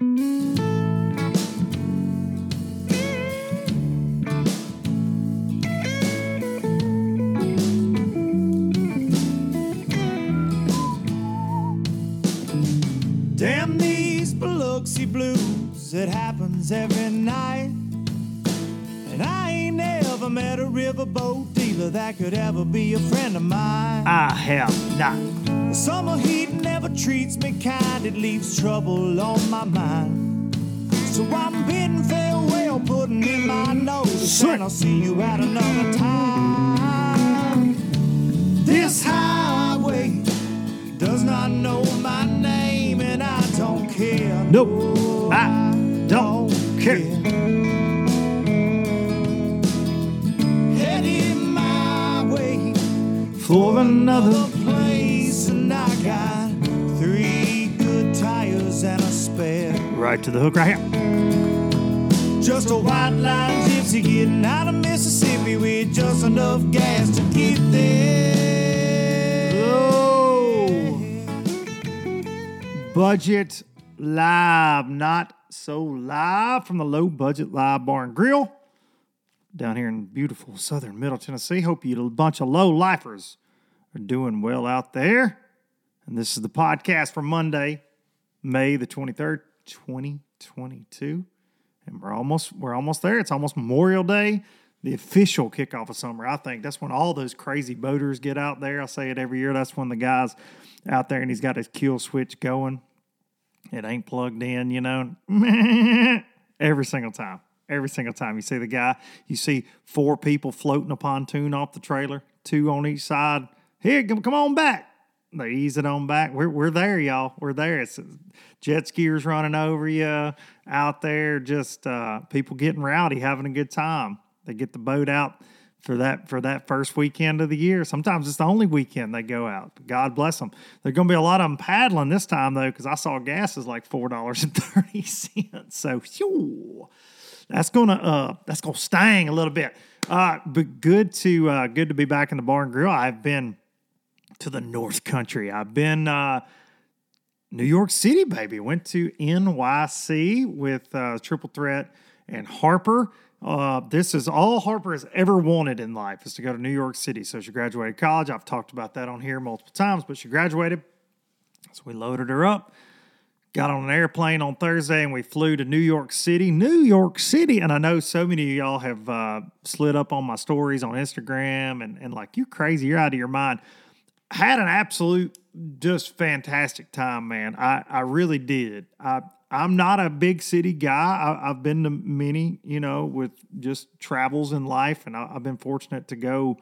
Damn these Biloxi blues, it happens every night. And I ain't never met a riverboat dealer that could ever be a friend of mine. I have not. The summer heat never treats me kind, it leaves trouble on my mind. So I'm bidding farewell, putting in my notice, and I'll see you at another time. This highway does not know my name, and I don't care. Nope, another place, and I got three good tires and a spare. Right to the hook right here. Just a white line gypsy getting out of Mississippi with just enough gas to get there. Oh. Budget live, not so live from the low budget live bar and grill down here in beautiful southern middle Tennessee. Hope you a bunch of low lifers are doing well out there. And this is the podcast for Monday, May the 23rd, 2022. And we're almost we're almost there. It's almost Memorial Day, the official kickoff of summer. I think that's when all those crazy boaters get out there. I say it every year. That's when the guys out there and he's got his kill switch going. It ain't plugged in, you know. every single time. Every single time you see the guy, you see four people floating a pontoon off the trailer, two on each side. Here, come, come on back. They ease it on back. We're, we're there, y'all. We're there. It's jet skiers running over you out there, just uh, people getting rowdy, having a good time. They get the boat out for that for that first weekend of the year. Sometimes it's the only weekend they go out. God bless them. There's going to be a lot of them paddling this time though, because I saw gas is like four dollars and thirty cents. So, that's gonna uh that's gonna sting a little bit. Uh, but good to uh, good to be back in the bar and grill. I've been to the North Country. I've been uh, New York City, baby. Went to NYC with uh, Triple Threat and Harper. Uh, this is all Harper has ever wanted in life is to go to New York City. So she graduated college. I've talked about that on here multiple times, but she graduated. So we loaded her up, got on an airplane on Thursday, and we flew to New York City. New York City. And I know so many of y'all have uh, slid up on my stories on Instagram and, and like, you crazy, you're out of your mind had an absolute just fantastic time, man. I, I really did. I I'm not a big city guy. I, have been to many, you know, with just travels in life, and I, have been fortunate to go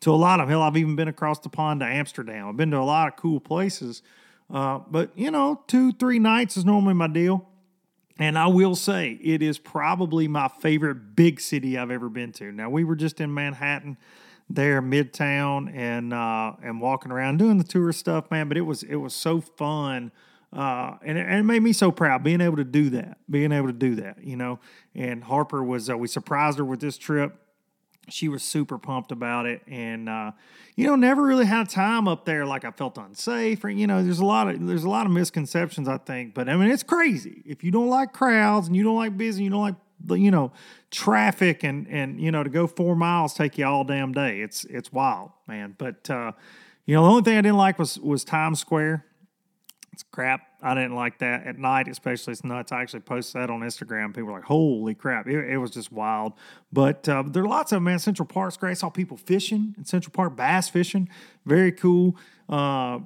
to a lot of. Hell, I've even been across the pond to Amsterdam. I've been to a lot of cool places, uh, but you know, two three nights is normally my deal. And I will say, it is probably my favorite big city I've ever been to. Now, we were just in Manhattan there midtown and uh, and walking around doing the tour stuff, man. But it was it was so fun. Uh, and, it, and it made me so proud being able to do that, being able to do that, you know. And Harper was, uh, we surprised her with this trip. She was super pumped about it, and uh, you know, never really had time up there. Like I felt unsafe, or you know, there's a lot of there's a lot of misconceptions, I think. But I mean, it's crazy if you don't like crowds and you don't like busy, you don't like you know traffic and and you know to go four miles take you all damn day it's it's wild man but uh you know the only thing i didn't like was was times square It's crap. I didn't like that at night, especially. It's nuts. I actually posted that on Instagram. People were like, "Holy crap!" It, it was just wild. But uh, there are lots of man. Central Park's great. I saw people fishing in Central Park, bass fishing. Very cool. Uh,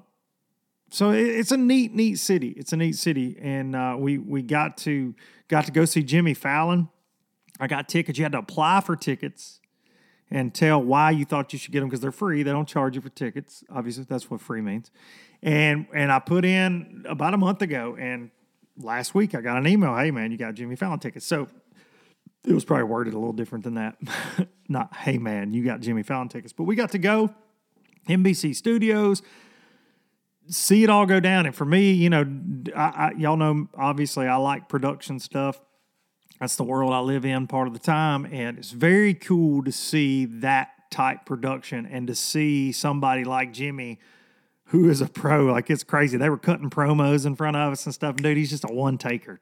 so it, it's a neat, neat city. It's a neat city, and uh, we we got to got to go see Jimmy Fallon. I got tickets. You had to apply for tickets and tell why you thought you should get them because they're free. They don't charge you for tickets. Obviously, that's what free means. And and I put in about a month ago, and last week I got an email. Hey man, you got Jimmy Fallon tickets. So it was probably worded a little different than that. Not hey man, you got Jimmy Fallon tickets. But we got to go NBC Studios. See it all go down, and for me, you know, I, I, y'all know obviously I like production stuff that's the world I live in part of the time. And it's very cool to see that type production and to see somebody like Jimmy who is a pro. Like it's crazy. They were cutting promos in front of us and stuff. Dude, he's just a one taker.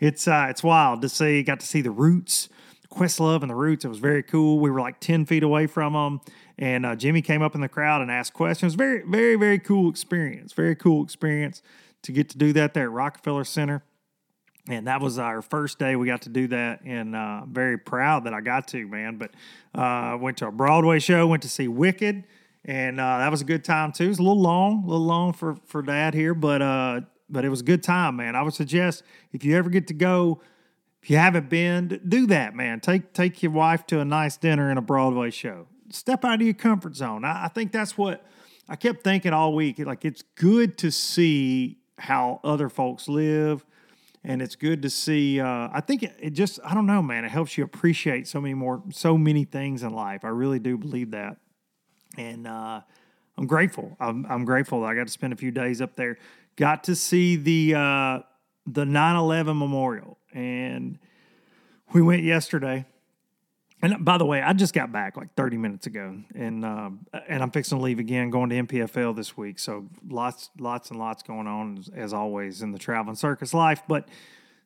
It's uh, it's wild to see. Got to see the roots, Questlove and the Roots. It was very cool. We were like ten feet away from them, and uh, Jimmy came up in the crowd and asked questions. Very, very, very cool experience. Very cool experience to get to do that there at Rockefeller Center and that was our first day we got to do that and uh, very proud that i got to man but uh, went to a broadway show went to see wicked and uh, that was a good time too it was a little long a little long for for dad here but uh but it was a good time man i would suggest if you ever get to go if you haven't been do that man take take your wife to a nice dinner and a broadway show step out of your comfort zone I, I think that's what i kept thinking all week like it's good to see how other folks live and it's good to see. Uh, I think it, it, just I don't know, man. It helps you appreciate so many more, so many things in life. I really do believe that, and uh, I'm grateful. I'm, I'm, grateful that I got to spend a few days up there. Got to see the uh, the 9/11 memorial, and we went yesterday. And by the way, I just got back like 30 minutes ago, and uh, and I'm fixing to leave again, going to NPFL this week. So lots, lots and lots going on as, as always in the traveling circus life. But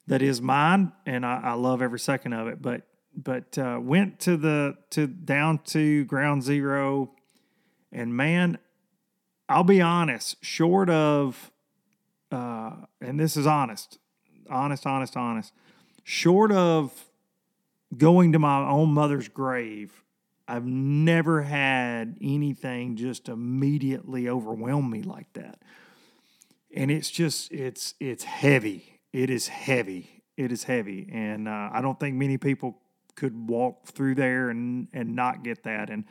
that is mine, and I, I love every second of it. But but uh, went to the to down to ground zero, and man, I'll be honest. Short of, uh, and this is honest, honest, honest, honest. Short of going to my own mother's grave, I've never had anything just immediately overwhelm me like that. And it's just it's it's heavy. It is heavy. It is heavy, and uh, I don't think many people could walk through there and and not get that. And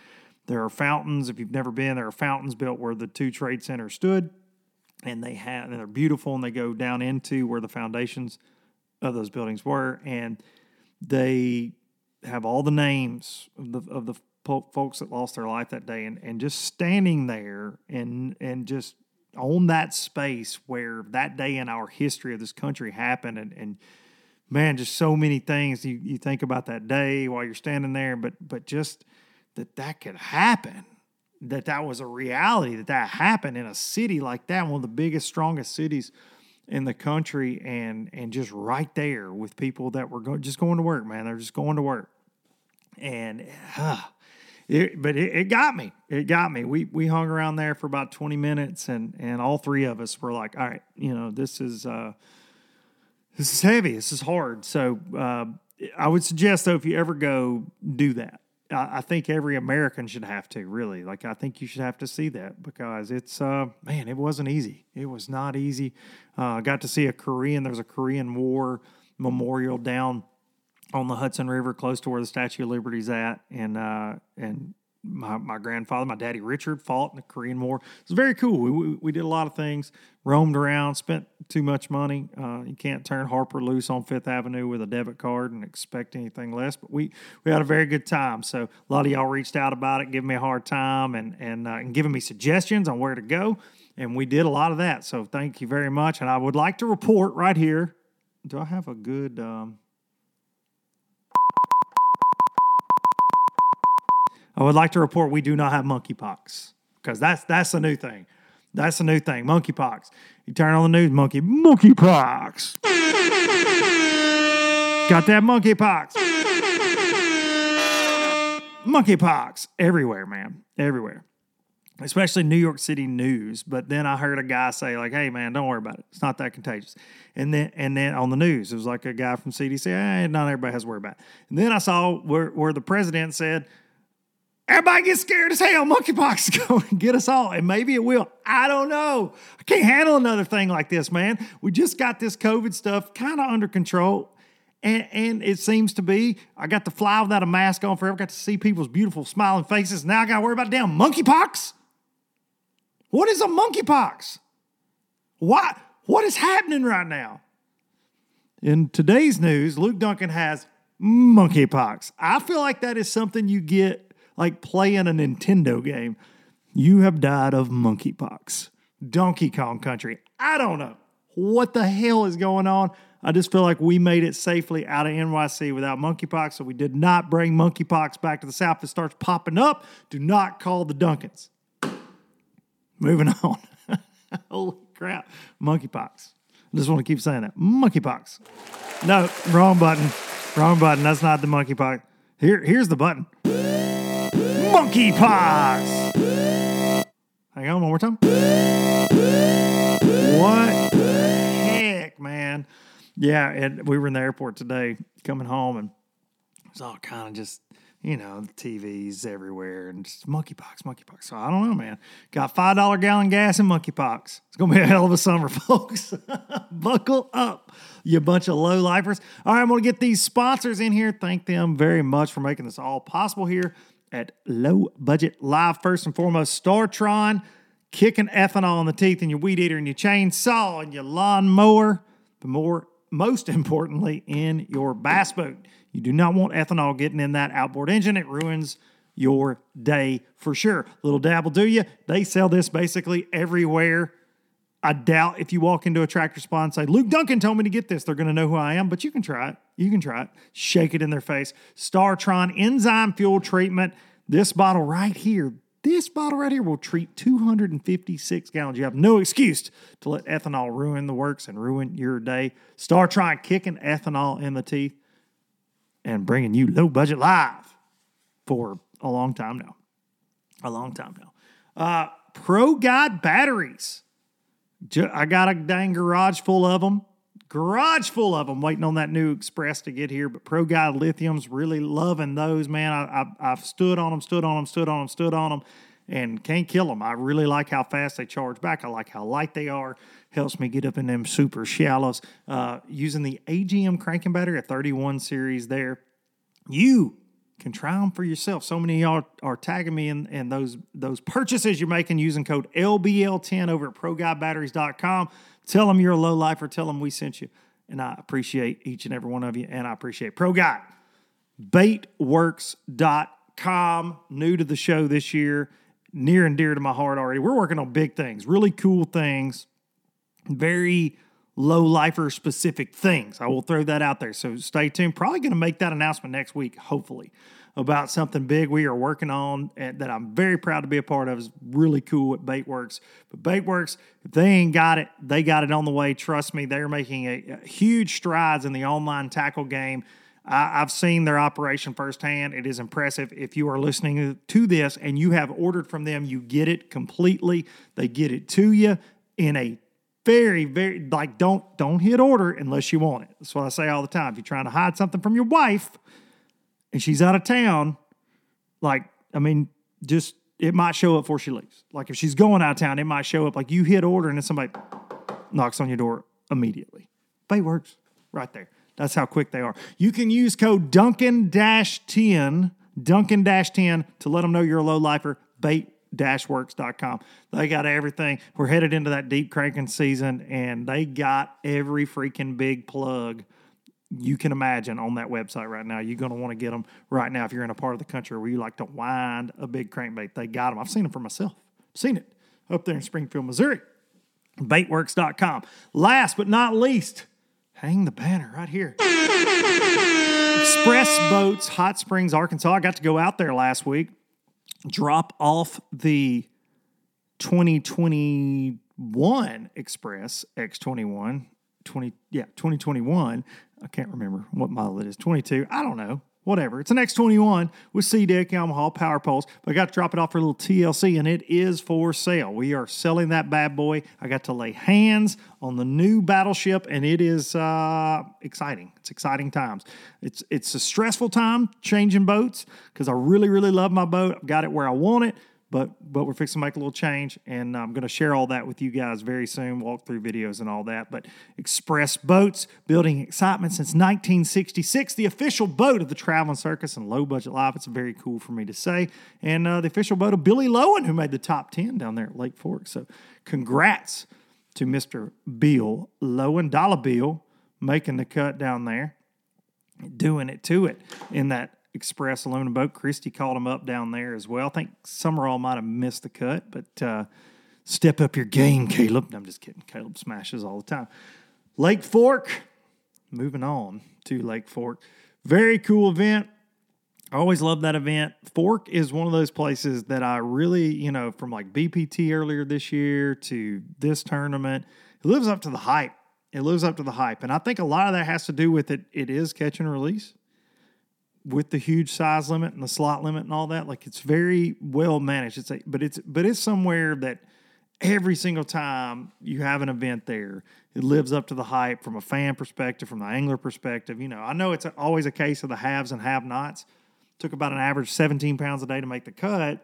there are fountains. If you've never been, there are fountains built where the two trade centers stood, and they have and they're beautiful, and they go down into where the foundations of those buildings were, and they have all the names of the of the folks that lost their life that day, and and just standing there and and just on that space where that day in our history of this country happened, and and man, just so many things you you think about that day while you're standing there, but but just that that could happen that that was a reality that that happened in a city like that one of the biggest strongest cities in the country and and just right there with people that were go, just going to work, man. They're just going to work, and uh, it, but it, it, got me. It got me. We we hung around there for about twenty minutes, and and all three of us were like, all right, you know, this is uh, this is heavy. This is hard. So uh, I would suggest though, if you ever go, do that. I, think every American should have to really like. I think you should have to see that because it's uh, man, it wasn't easy. It was not easy. Uh, got to see a Korean. There's a Korean War memorial down on the Hudson River, close to where the Statue of Liberty's at, and uh, and my, my grandfather, my daddy Richard, fought in the Korean War. It was very cool. We, we, we did a lot of things, roamed around, spent too much money. Uh, you can't turn Harper loose on Fifth Avenue with a debit card and expect anything less. But we, we had a very good time. So a lot of y'all reached out about it, giving me a hard time, and and, uh, and giving me suggestions on where to go. And we did a lot of that. So thank you very much. And I would like to report right here. Do I have a good? Um, I would like to report we do not have monkeypox because that's that's a new thing. That's a new thing. Monkeypox. You turn on the news, monkey, monkeypox. Got that monkeypox. Monkeypox everywhere, man, everywhere. especially New York City news. But then I heard a guy say, like, hey man, don't worry about it. It's not that contagious. And then and then on the news, it was like a guy from CDC, hey, not everybody has to worry about it. And then I saw where, where the president said, Everybody gets scared as hell. Monkeypox is going to get us all. And maybe it will. I don't know. I can't handle another thing like this, man. We just got this COVID stuff kind of under control. And, and it seems to be, I got to fly without a mask on forever, got to see people's beautiful smiling faces. Now I got to worry about damn monkeypox. What is a monkeypox? What, what is happening right now? In today's news, Luke Duncan has monkeypox. I feel like that is something you get like playing a Nintendo game. You have died of monkeypox. Donkey Kong Country. I don't know what the hell is going on. I just feel like we made it safely out of NYC without monkeypox. So we did not bring monkeypox back to the South. If it starts popping up, do not call the Duncans. Moving on. Holy crap. Monkeypox. I just want to keep saying that. Monkeypox. No, wrong button. Wrong button. That's not the monkeypox. Here, here's the button. Monkeypox. Hang on, one more time. What the heck, man? Yeah, and we were in the airport today coming home, and it's all kind of just, you know, TVs everywhere and just monkeypox, monkeypox. So I don't know, man. Got $5 gallon gas and monkeypox. It's going to be a hell of a summer, folks. Buckle up, you bunch of low lifers. All right, I'm going to get these sponsors in here. Thank them very much for making this all possible here at Low Budget Live. First and foremost, Startron, kicking ethanol in the teeth in your weed eater and your chainsaw and your lawnmower, but more, most importantly, in your bass boat. You do not want ethanol getting in that outboard engine. It ruins your day for sure. Little dab will do you. They sell this basically everywhere. I doubt if you walk into a tractor spot and say, Luke Duncan told me to get this, they're going to know who I am, but you can try it. You can try it. Shake it in their face. Startron enzyme fuel treatment. This bottle right here, this bottle right here will treat 256 gallons. You have no excuse to let ethanol ruin the works and ruin your day. Startron kicking ethanol in the teeth and bringing you low budget live for a long time now. A long time now. Uh, Pro Guide batteries. I got a dang garage full of them. Garage full of them waiting on that new Express to get here. But Pro Guide Lithium's really loving those, man. I, I, I've stood on them, stood on them, stood on them, stood on them, and can't kill them. I really like how fast they charge back. I like how light they are. Helps me get up in them super shallows. Uh, using the AGM cranking battery, a 31 series there. You can try them for yourself. So many of y'all are tagging me in, in those those purchases you're making using code LBL10 over at ProGuideBatteries.com. Tell them you're a low lifer. Tell them we sent you. And I appreciate each and every one of you. And I appreciate Pro. Baitworks.com. New to the show this year. Near and dear to my heart already. We're working on big things, really cool things. Very low lifer specific things. I will throw that out there. So stay tuned. Probably going to make that announcement next week, hopefully, about something big we are working on and that I'm very proud to be a part of. is really cool at Baitworks. But Baitworks, if they ain't got it, they got it on the way. Trust me, they're making a, a huge strides in the online tackle game. I've seen their operation firsthand. It is impressive. If you are listening to this and you have ordered from them, you get it completely. They get it to you in a very, very like don't don't hit order unless you want it. That's what I say all the time. If you're trying to hide something from your wife and she's out of town, like I mean, just it might show up before she leaves. Like if she's going out of town, it might show up. Like you hit order and then somebody knocks on your door immediately. Baitworks right there. That's how quick they are. You can use code Duncan 10, Duncan 10 to let them know you're a low lifer. Bait works.com. They got everything. We're headed into that deep cranking season, and they got every freaking big plug you can imagine on that website right now. You're going to want to get them right now if you're in a part of the country where you like to wind a big crankbait. They got them. I've seen them for myself. Seen it up there in Springfield, Missouri. Baitworks.com. Last but not least, hang the banner right here. Express Boats, Hot Springs, Arkansas. I got to go out there last week drop off the 2021 Express X21, 20, yeah, 2021. I can't remember what model it is, 22. I don't know. Whatever. It's an X21 with C-Deck, Yamaha, power poles. But I got to drop it off for a little TLC, and it is for sale. We are selling that bad boy. I got to lay hands on the new battleship, and it is uh, exciting. It's exciting times. It's it's a stressful time changing boats because I really really love my boat. I've got it where I want it but but we're fixing to make a little change and i'm going to share all that with you guys very soon walk through videos and all that but express boats building excitement since 1966 the official boat of the traveling circus and low budget life it's very cool for me to say and uh, the official boat of billy lowen who made the top 10 down there at lake fork so congrats to mr bill lowen dollar bill making the cut down there doing it to it in that Express aluminum boat. Christy called him up down there as well. I think Sumrall might have missed the cut, but uh, step up your game, Caleb. No, I'm just kidding. Caleb smashes all the time. Lake Fork, moving on to Lake Fork. Very cool event. I always love that event. Fork is one of those places that I really, you know, from like BPT earlier this year to this tournament, it lives up to the hype. It lives up to the hype. And I think a lot of that has to do with it. It is catch and release with the huge size limit and the slot limit and all that. Like it's very well managed. It's a, but it's but it's somewhere that every single time you have an event there, it lives up to the hype from a fan perspective, from the angler perspective. You know, I know it's always a case of the haves and have-nots. Took about an average 17 pounds a day to make the cut,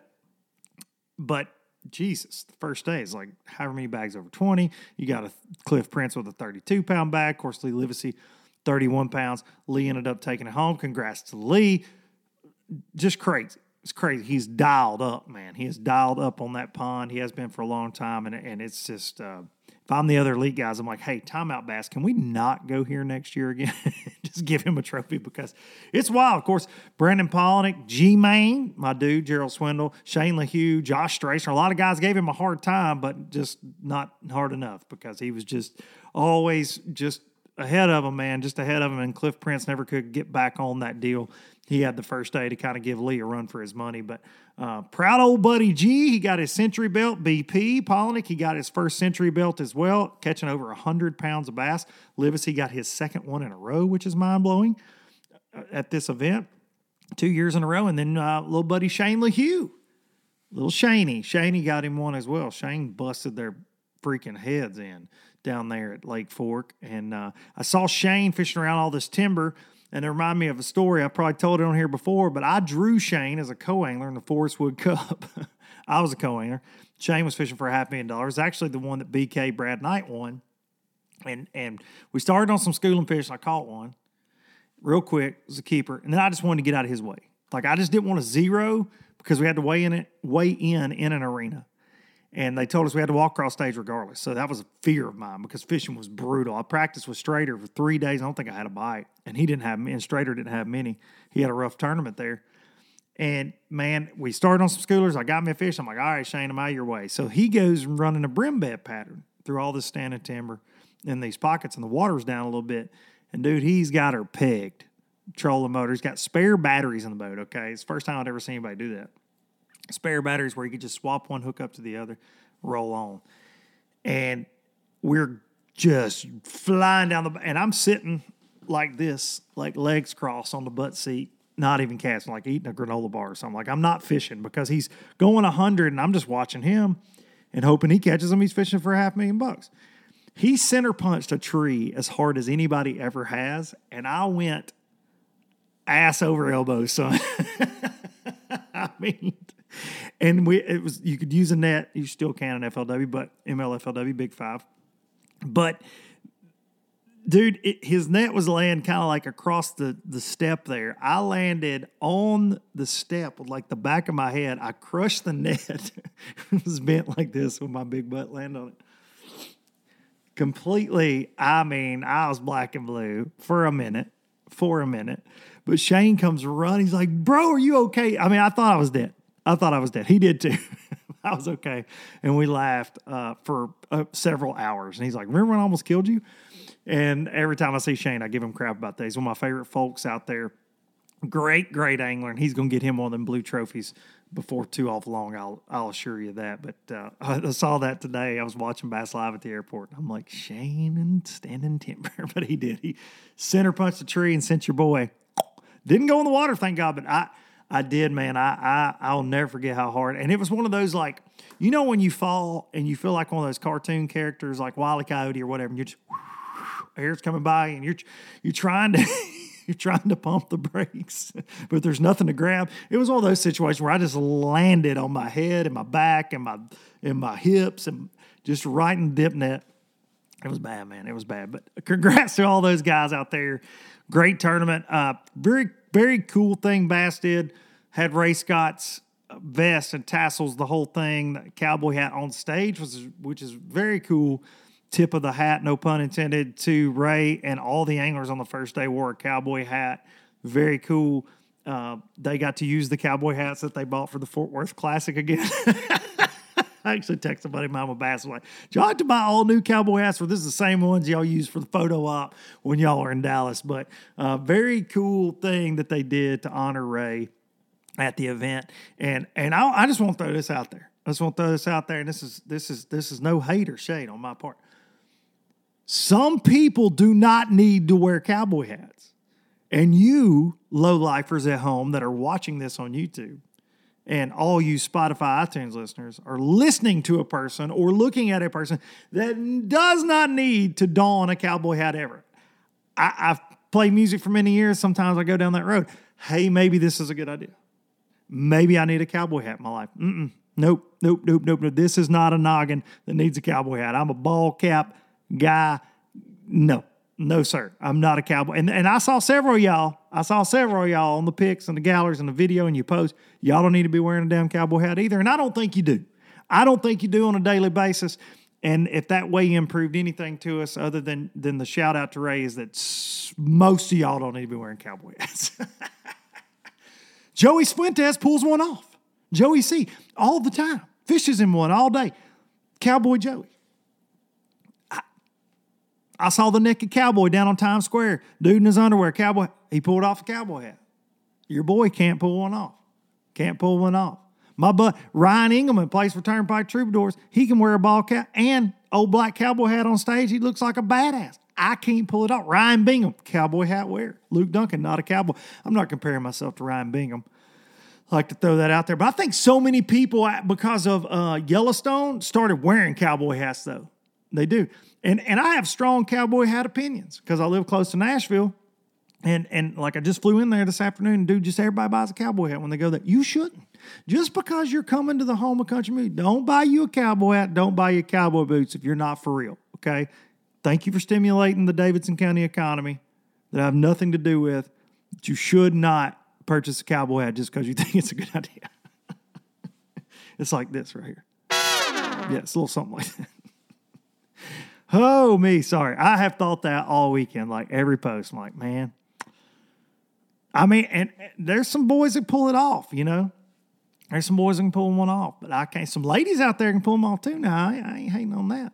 but Jesus, the first day is like however many bags over 20. You got a Cliff Prince with a 32 pound bag. Of course, Lee Livesay 31 pounds. Lee ended up taking it home. Congrats to Lee. Just crazy. It's crazy. He's dialed up, man. He is dialed up on that pond. He has been for a long time. And, and it's just, uh, if I'm the other elite guys, I'm like, hey, timeout bass, can we not go here next year again? just give him a trophy because it's wild. Of course, Brandon Palaniuk, G Main, my dude, Gerald Swindle, Shane LeHew, Josh Stracner. A lot of guys gave him a hard time, but just not hard enough because he was just always just ahead of him, man, just ahead of him. And Cliff Prince never could get back on that deal. He had the first day to kind of give Lee a run for his money. But uh, proud old buddy G, he got his century belt. BP Palaniuk, he got his first century belt as well, catching over 100 pounds of bass. Livis, he got his second one in a row, which is mind blowing uh, at this event. Two years in a row. And then uh, little buddy Shane LeHew, little Shaney. Shaney got him one as well. Shane busted their freaking heads in down there at Lake Fork. And uh, I saw Shane fishing around all this timber. And it reminded me of a story I probably told it on here before, but I drew Shane as a co angler in the Forrest Wood Cup. I was a co angler. Shane was fishing for a half million dollars. Actually, the one that BK Brad Knight won. And and we started on some schooling fish, and I caught one real quick. Was a keeper, and then I just wanted to get out of his way. Like I just didn't want to zero because we had to weigh in it, weigh in in an arena and they told us we had to walk across stage regardless. So that was a fear of mine because fishing was brutal. I practiced with Strader for three days. I don't think I had a bite, and he didn't have and Strader didn't have many. He had a rough tournament there. And man, we started on some schoolers. I got me a fish. I'm like, all right, Shane, I'm out of your way. So he goes running a brim bed pattern through all this standing timber in these pockets, and the water's down a little bit. And dude, he's got her pegged. Trolling motor. He's got spare batteries in the boat. Okay, it's the first time I'd ever seen anybody do that spare batteries where you could just swap one hook up to the other, roll on. And we're just flying down the and I'm sitting like this, like legs crossed on the butt seat, not even casting, like eating a granola bar or something. Like I'm not fishing because he's going hundred and I'm just watching him and hoping he catches him. He's fishing for a half million bucks. He center punched a tree as hard as anybody ever has, and I went ass over elbow, son. I mean, and we it was you could use a net. You still can an FLW, but MLFLW Big Five. But dude, it, his net was laying kind of like across the the step there. I landed on the step with like the back of my head. I crushed the net. it was bent like this with my big butt land on it. Completely, I mean, I was black and blue for a minute, for a minute. But Shane comes running. He's like, "Bro, are you okay?" I mean, I thought I was dead. I thought I was dead. He did too. I was okay. And we laughed uh, for uh, several hours. And he's like, Remember when I almost killed you? And every time I see Shane, I give him crap about that. He's one of my favorite folks out there. Great, great angler. And he's going to get him one of them blue trophies before too awful long. I'll, I'll assure you that. But uh, I saw that today. I was watching Bass Live at the airport. I'm like, Shane and standing timber. but he did. He center punched a tree and sent your boy Didn't go in the water, thank God, but I I did, man. I I I'll never forget how hard. And it was one of those like, you know, when you fall and you feel like one of those cartoon characters like Wile. Coyote or whatever, and you're just air's coming by and you're you're trying to you're trying to pump the brakes, but there's nothing to grab. It was one of those situations where I just landed on my head and my back and my and my hips and just right in dip net. It was bad, man. It was bad. But congrats to all those guys out there. Great tournament. Uh, very, very cool thing Bass did. Had Ray Scott's vest and tassels, the whole thing, the cowboy hat on stage, which is, which is very cool. Tip of the hat, no pun intended, to Ray and all the anglers on the first day wore a cowboy hat. Very cool. Uh, they got to use the cowboy hats that they bought for the Fort Worth Classic again. I actually texted buddy Mama Bass like, "Do y'all have to buy all new cowboy hats, or this is the same ones y'all use for the photo op when y'all are in Dallas?" But uh, very cool thing that they did to honor Ray at the event, and and I, I just want to throw this out there. I just want to throw this out there, and this is this is this is no hate or shade on my part. Some people do not need to wear cowboy hats, and you low lifers at home that are watching this on YouTube and all you Spotify iTunes listeners are listening to a person or looking at a person that does not need to don a cowboy hat ever. I, I've played music for many years. Sometimes I go down that road. Hey, maybe this is a good idea. Maybe I need a cowboy hat in my life. Mm-mm. Nope, nope, nope, nope, nope. This is not a noggin that needs a cowboy hat. I'm a ball cap guy. No, no, sir. I'm not a cowboy. And, and I saw several of y'all. I saw several of y'all on the pics and the galleries and the video and you post. Y'all don't need to be wearing a damn cowboy hat either. And I don't think you do. I don't think you do on a daily basis. And if that way improved anything to us other than than the shout out to Ray is that most of y'all don't need to be wearing cowboy hats. Joey Cifuentes pulls one off. Joey C all the time. Fishes in one all day. Cowboy Joey. I saw the naked cowboy down on Times Square, dude in his underwear, cowboy. He pulled off a cowboy hat. Your boy can't pull one off. Can't pull one off. My butt Ryan Engleman plays for Turnpike Troubadours. He can wear a ball cap and old black cowboy hat on stage. He looks like a badass. I can't pull it off. Ryan Bingham, cowboy hat wear. Luke Duncan, not a cowboy. I'm not comparing myself to Ryan Bingham. I like to throw that out there. But I think so many people, because of uh, Yellowstone, started wearing cowboy hats, though. They do. And, and I have strong cowboy hat opinions because I live close to Nashville. And, and like I just flew in there this afternoon, dude, just everybody buys a cowboy hat when they go there. You shouldn't. Just because you're coming to the home of country music, don't buy you a cowboy hat. Don't buy you cowboy boots if you're not for real. Okay. Thank you for stimulating the Davidson County economy that I have nothing to do with. But you should not purchase a cowboy hat just because you think it's a good idea. it's like this right here. Yeah, it's a little something like that. Oh, me, sorry. I have thought that all weekend, like every post. I'm like, man. I mean, and, and there's some boys that pull it off, you know. There's some boys that can pull one off, but I can't. Some ladies out there can pull them off too. Now, I, I ain't hating on that.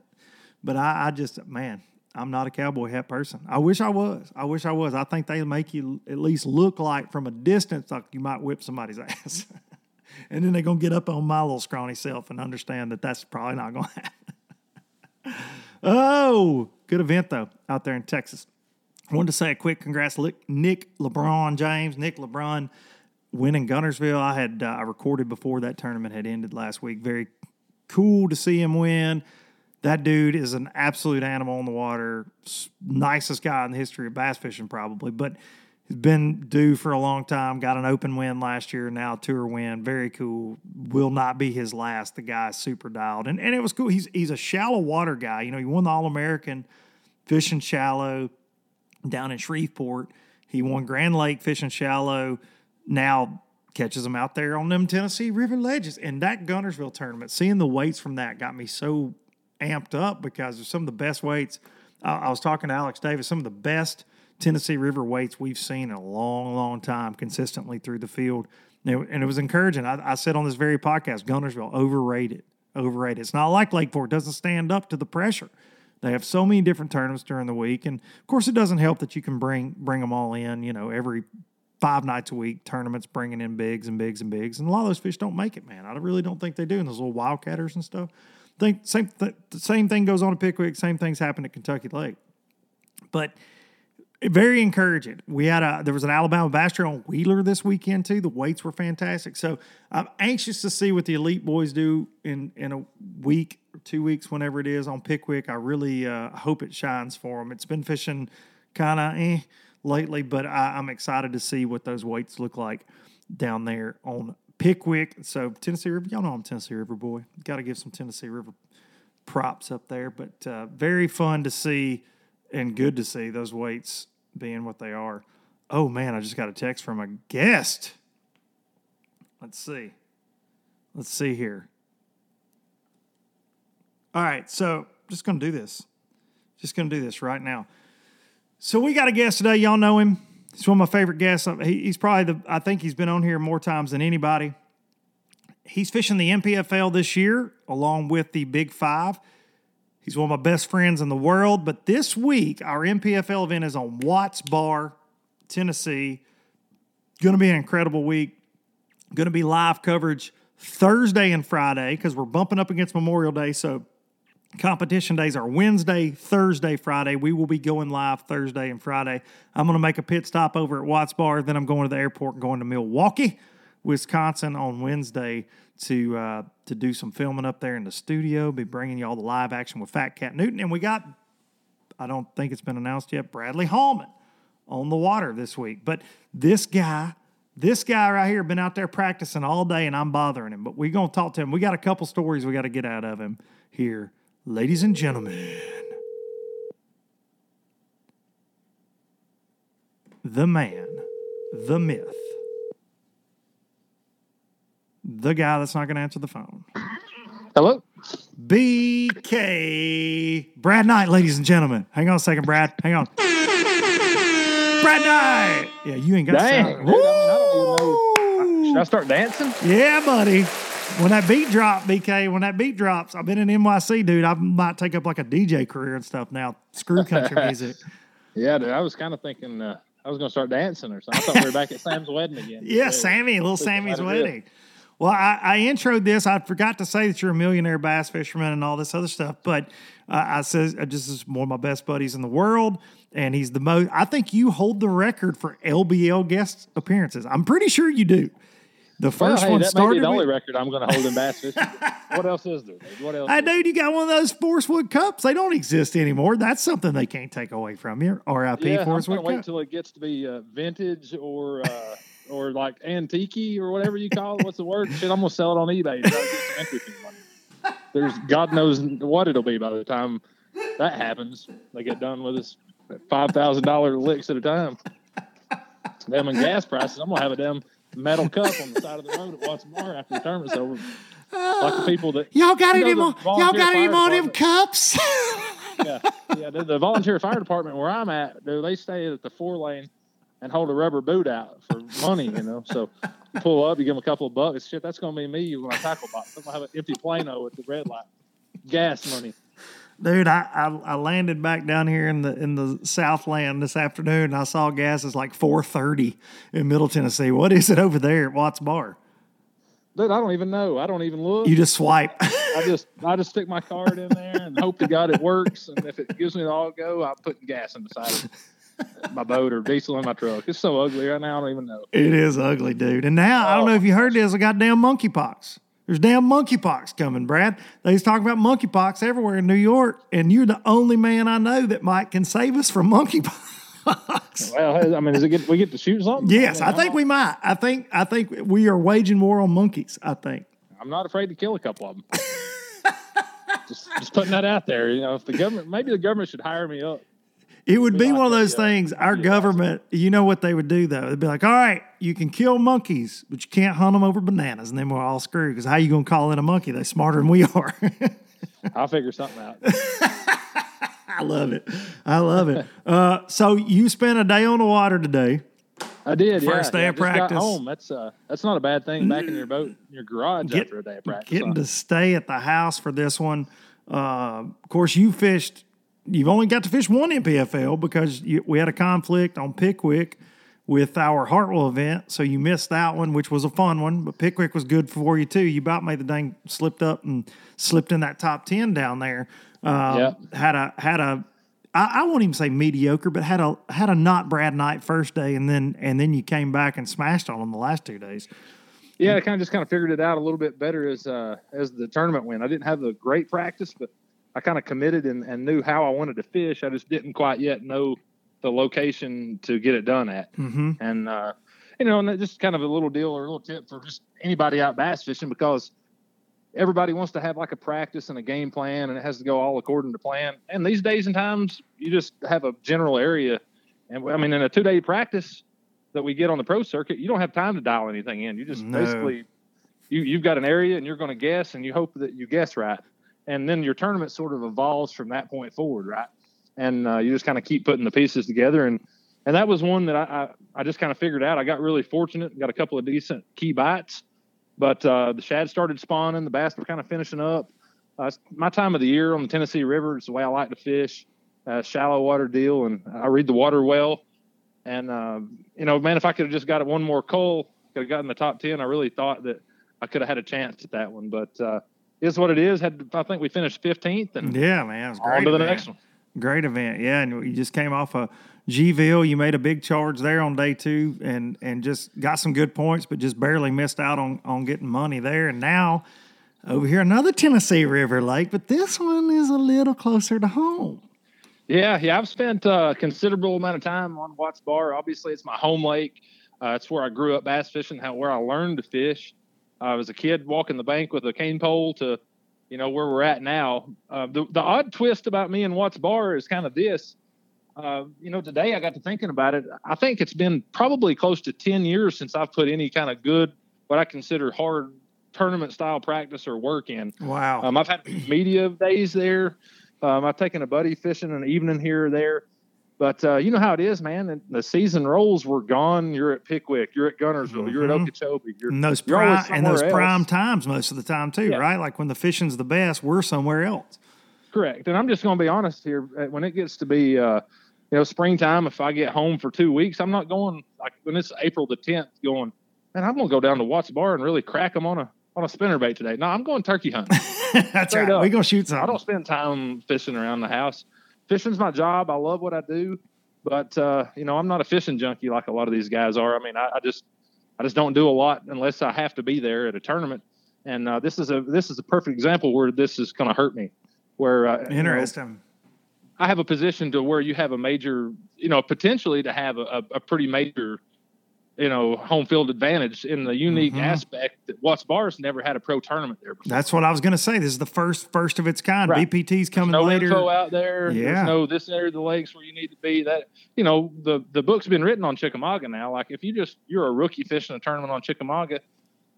But I, I just, man, I'm not a cowboy hat person. I wish I was. I wish I was. I think they make you at least look like from a distance like you might whip somebody's ass. and then they're going to get up on my little scrawny self and understand that that's probably not going to happen. Oh, good event though out there in Texas. Wanted to say a quick congrats, Nick LeBron James, Nick LeBron winning Guntersville. I had uh, I recorded before that tournament had ended last week. Very cool to see him win. That dude is an absolute animal on the water. Nicest guy in the history of bass fishing, probably. But he's been due for a long time. Got an open win last year, now tour win. Very cool. Will not be his last. The guy's super dialed, and and it was cool. He's he's a shallow water guy. You know, he won the All American fishing shallow down in Shreveport. He won Grand Lake fishing shallow. Now catches them out there on them Tennessee River ledges. And that Guntersville tournament, seeing the weights from that got me so amped up because some of the best weights. I, I was talking to Alex Davis, some of the best Tennessee River weights we've seen in a long, long time consistently through the field. And it, was encouraging. I, I, said on this very podcast, Guntersville, overrated. Overrated. It's not like Lake doesn't stand up to the pressure. They have so many different tournaments during the week. And of course, it doesn't help that you can bring bring them all in, you know, every five nights a week, tournaments bringing in bigs and bigs and bigs. And a lot of those fish don't make it, man. I really don't think they do. And those little wildcatters and stuff. Think same th- the same thing goes on at Pickwick. Same things happen at Kentucky Lake. But very encouraging. We had a there was an Alabama bass trail on Wheeler this weekend too. The weights were fantastic. So I'm anxious to see what the elite boys do in in a week or two weeks, whenever it is on Pickwick. I really uh, hope it shines for them. It's been fishing kind of eh lately, but I, I'm excited to see what those weights look like down there on Pickwick. So Tennessee River, y'all know I'm Tennessee River boy. Got to give some Tennessee River props up there, but uh, very fun to see and good to see those weights being what they are. Oh man, I just got a text from a guest. Let's see. Let's see here. All right, so just to do this. Just to do this right now. So we got a guest today. Y'all know him. He's one of my favorite guests. Um, he, he's probably the. I think he's been on here more times than anybody. He's fishing the NPFL this year along with the Big Five. He's one of my best friends in the world. But this week, our NPFL event is on Watts Bar, Tennessee. Going to be an incredible week. Going to be live coverage Thursday and Friday because we're bumping up against Memorial Day. So competition days are Wednesday, Thursday, Friday. We will be going live Thursday and Friday. I'm going to make a pit stop over at Watts Bar. Then I'm going to the airport and going to Milwaukee, Wisconsin on Wednesday to uh, to do some filming up there in the studio. Be bringing you all the live action with Fat Cat Newton, and we got I don't think it's been announced yet. Bradley Hallman on the water this week, but this guy. This guy right here been out there practicing all day, and I'm bothering him. But we're gonna talk to him. We got a couple stories we got to get out of him here, ladies and gentlemen. The man, the myth, the guy that's not going to answer the phone. Hello. BK Brad Knight, ladies and gentlemen. Hang on a second, Brad. Hang on. Brad Knight. Yeah, you ain't got Dang. dude, I, mean, I don't even know. Should I start dancing? Yeah, buddy. When that beat drop, BK, when that beat drops, I've been in NYC, dude. I might take up like a DJ career and stuff now. Screw country music. Yeah, dude. I was kind of thinking uh, I was going to start dancing or something. I thought we were back at Sam's wedding again. Yeah, Sammy, little Sammy's that'd be it. wedding. Well, I, I introed this. I forgot to say that you're a millionaire bass fisherman and all this other stuff, but uh, I says I just is one of my best buddies in the world, and he's the most. I think you hold the record for LBL guest appearances. I'm pretty sure you do. The Well, first hey, one that may be the only With, record I'm going to hold in bass fishing. what else is there? What else? there? dude, you got one of those Forrest Wood cups. They don't exist anymore. That's something they can't take away from you. RIP Yeah, I'm going Forcewood to wait cup. till it gets to be uh, vintage or uh, or like antique or whatever you call it. What's the word? Shit, I'm going to sell it on eBay. to try to get some entry fee money. There's God knows what it'll be by the time that happens. They get done with us five thousand dollar licks at a time. Them and gas prices. I'm gonna have a damn metal cup on the side of the road at Watts Bar after the tournament's over. Uh, like the people that Y'all got You any more? Y'all got any more them cups? yeah, yeah. The, the volunteer fire department where I'm at, dude, they stay at the four lane and hold a rubber boot out for money, you know. So you pull up, you give them a couple of bucks. Shit, that's gonna be me when I tackle box. I'm gonna have an empty Plano at the red light. Gas money. Dude, I, I I landed back down here in the in the Southland this afternoon. and I saw gas is like four thirty in Middle Tennessee. What is it over there at Watts Bar? Dude, I don't even know. I don't even look. You just swipe. I just I just stick my card in there and hope to God it works. And if it gives me the all go, I'm putting gas in the side of my boat or diesel in my truck. It's so ugly right now. I don't even know. it is ugly, dude. And now I don't know oh, if you heard this. I got damn monkeypox. There's damn monkeypox coming, Brad. They was talking about monkeypox everywhere in New York, and you're the only man I know that might can save us from monkeypox. Well, I mean, is it get, we get to shoot something? yes, mean, I think we might. I think I think we are waging war on monkeys. I think. I'm not afraid to kill a couple of them. just, just putting that out there. You know, if the government, maybe the government should hire me up. It would be one of those yeah. things. Our Yeah. government, you know what they would do though? They'd be like, "All right, you can kill monkeys, but you can't hunt them over bananas," and then we're all screwed. Because how you gonna call in a monkey? They're smarter than we are. I'll figure something out. I love it. I love it. Uh, so you spent a day on the water today. I did. First yeah, day yeah, of practice. home. That's uh, that's not a bad thing. Back in your boat, in your garage Get- after a day of practice. Getting huh? to stay at the house for this one. Uh, of course, you fished. You've only got to fish one NPFL because you, we had a conflict on Pickwick with our Hartwell event, so you missed that one, which was a fun one. But Pickwick was good for you too. You about made the dang slipped up and slipped in that top ten down there. Um, Yeah. Had a had a I, I won't even say mediocre, but had a had a not Brad Knight first day, and then and then you came back and smashed on them the last two days. Yeah, I kind of just kind of figured it out a little bit better as uh, as the tournament went. I didn't have a great practice, but I kind of committed and, and knew how I wanted to fish. I just didn't quite yet know the location to get it done at. Mm-hmm. And uh, you know, and that just kind of a little deal or a little tip for just anybody out bass fishing because everybody wants to have like a practice and a game plan, and it has to go all according to plan. And these days and times, you just have a general area. And I mean, in a two day practice that we get on the pro circuit, you don't have time to dial anything in. You just No. basically you you've got an area and you're going to guess, and you hope that you guess right. And then your tournament sort of evolves from that point forward, right? And uh, you just kind of keep putting the pieces together and and that was one that I, I, I just kind of figured out. I got really fortunate, got a couple of decent key bites, but uh, the shad started spawning, the bass were kind of finishing up. Uh, my time of the year on the Tennessee River. is the way I like to fish, uh, shallow water deal, and I read the water well. And uh, you know, man, if I could have just got one more coal, could have gotten the top ten. I really thought that I could have had a chance at that one, but uh, is what it is. Had I think we finished fifteenth, and Yeah, man, it was great. on to the event. next one. Great event, yeah. And you just came off of Gville. You made a big charge there on day two, and and just got some good points, but just barely missed out on on getting money there. And now over here, another Tennessee River Lake, but this one is a little closer to home. Yeah, yeah, I've spent uh, a considerable amount of time on Watts Bar. Obviously, it's my home lake. Uh, it's where I grew up bass fishing, how where I learned to fish. I was a kid walking the bank with a cane pole to, you know, where we're at now. Uh, the the odd twist about me and Watts Bar is kind of this. Uh, you know, today I got to thinking about it. I think it's been probably close to ten years since I've put any kind of good, what I consider hard tournament style practice or work in. Wow. Um, I've had media days there. Um, I've taken a buddy fishing an evening here or there. But uh, you know how it is, man. And the season rolls. We're gone. You're at Pickwick. You're at Guntersville. You're at Mhm. Okeechobee. You're, and those prime and those prime times most of the time too, Yeah. right? Like when the fishing's the best, we're somewhere else. Correct. And I'm just going to be honest here. Uh, When it gets to be, uh, you know, springtime, if I get home for two weeks, I'm not going like when it's April the 10th. Going, man, I'm going to go down to Watts Bar and really crack them on a on a spinnerbait today. No, I'm going turkey hunting. That's Straight right. up. We're gonna shoot some. I don't spend time fishing around the house. Fishing's my job. I love what I do, but uh, you know, I'm not a fishing junkie like a lot of these guys are. I mean, I, I just, I just don't do a lot unless I have to be there at a tournament. And uh, this is a this is a perfect example where this is going to hurt me. Where uh, you know, Interesting. I have a position to where you have a major, you know, potentially to have a, a, a pretty major, you know, home field advantage in the unique Mhm. aspect that Watts Bars never had a pro tournament there before. That's what I was gonna say. This is the first first of its kind. Right. BPT's coming no later. info out there. Yeah. There's no this area of the lakes where you need to be. That you know the the book's been written on Chickamauga now. Like if you just you're a rookie fishing a tournament on Chickamauga,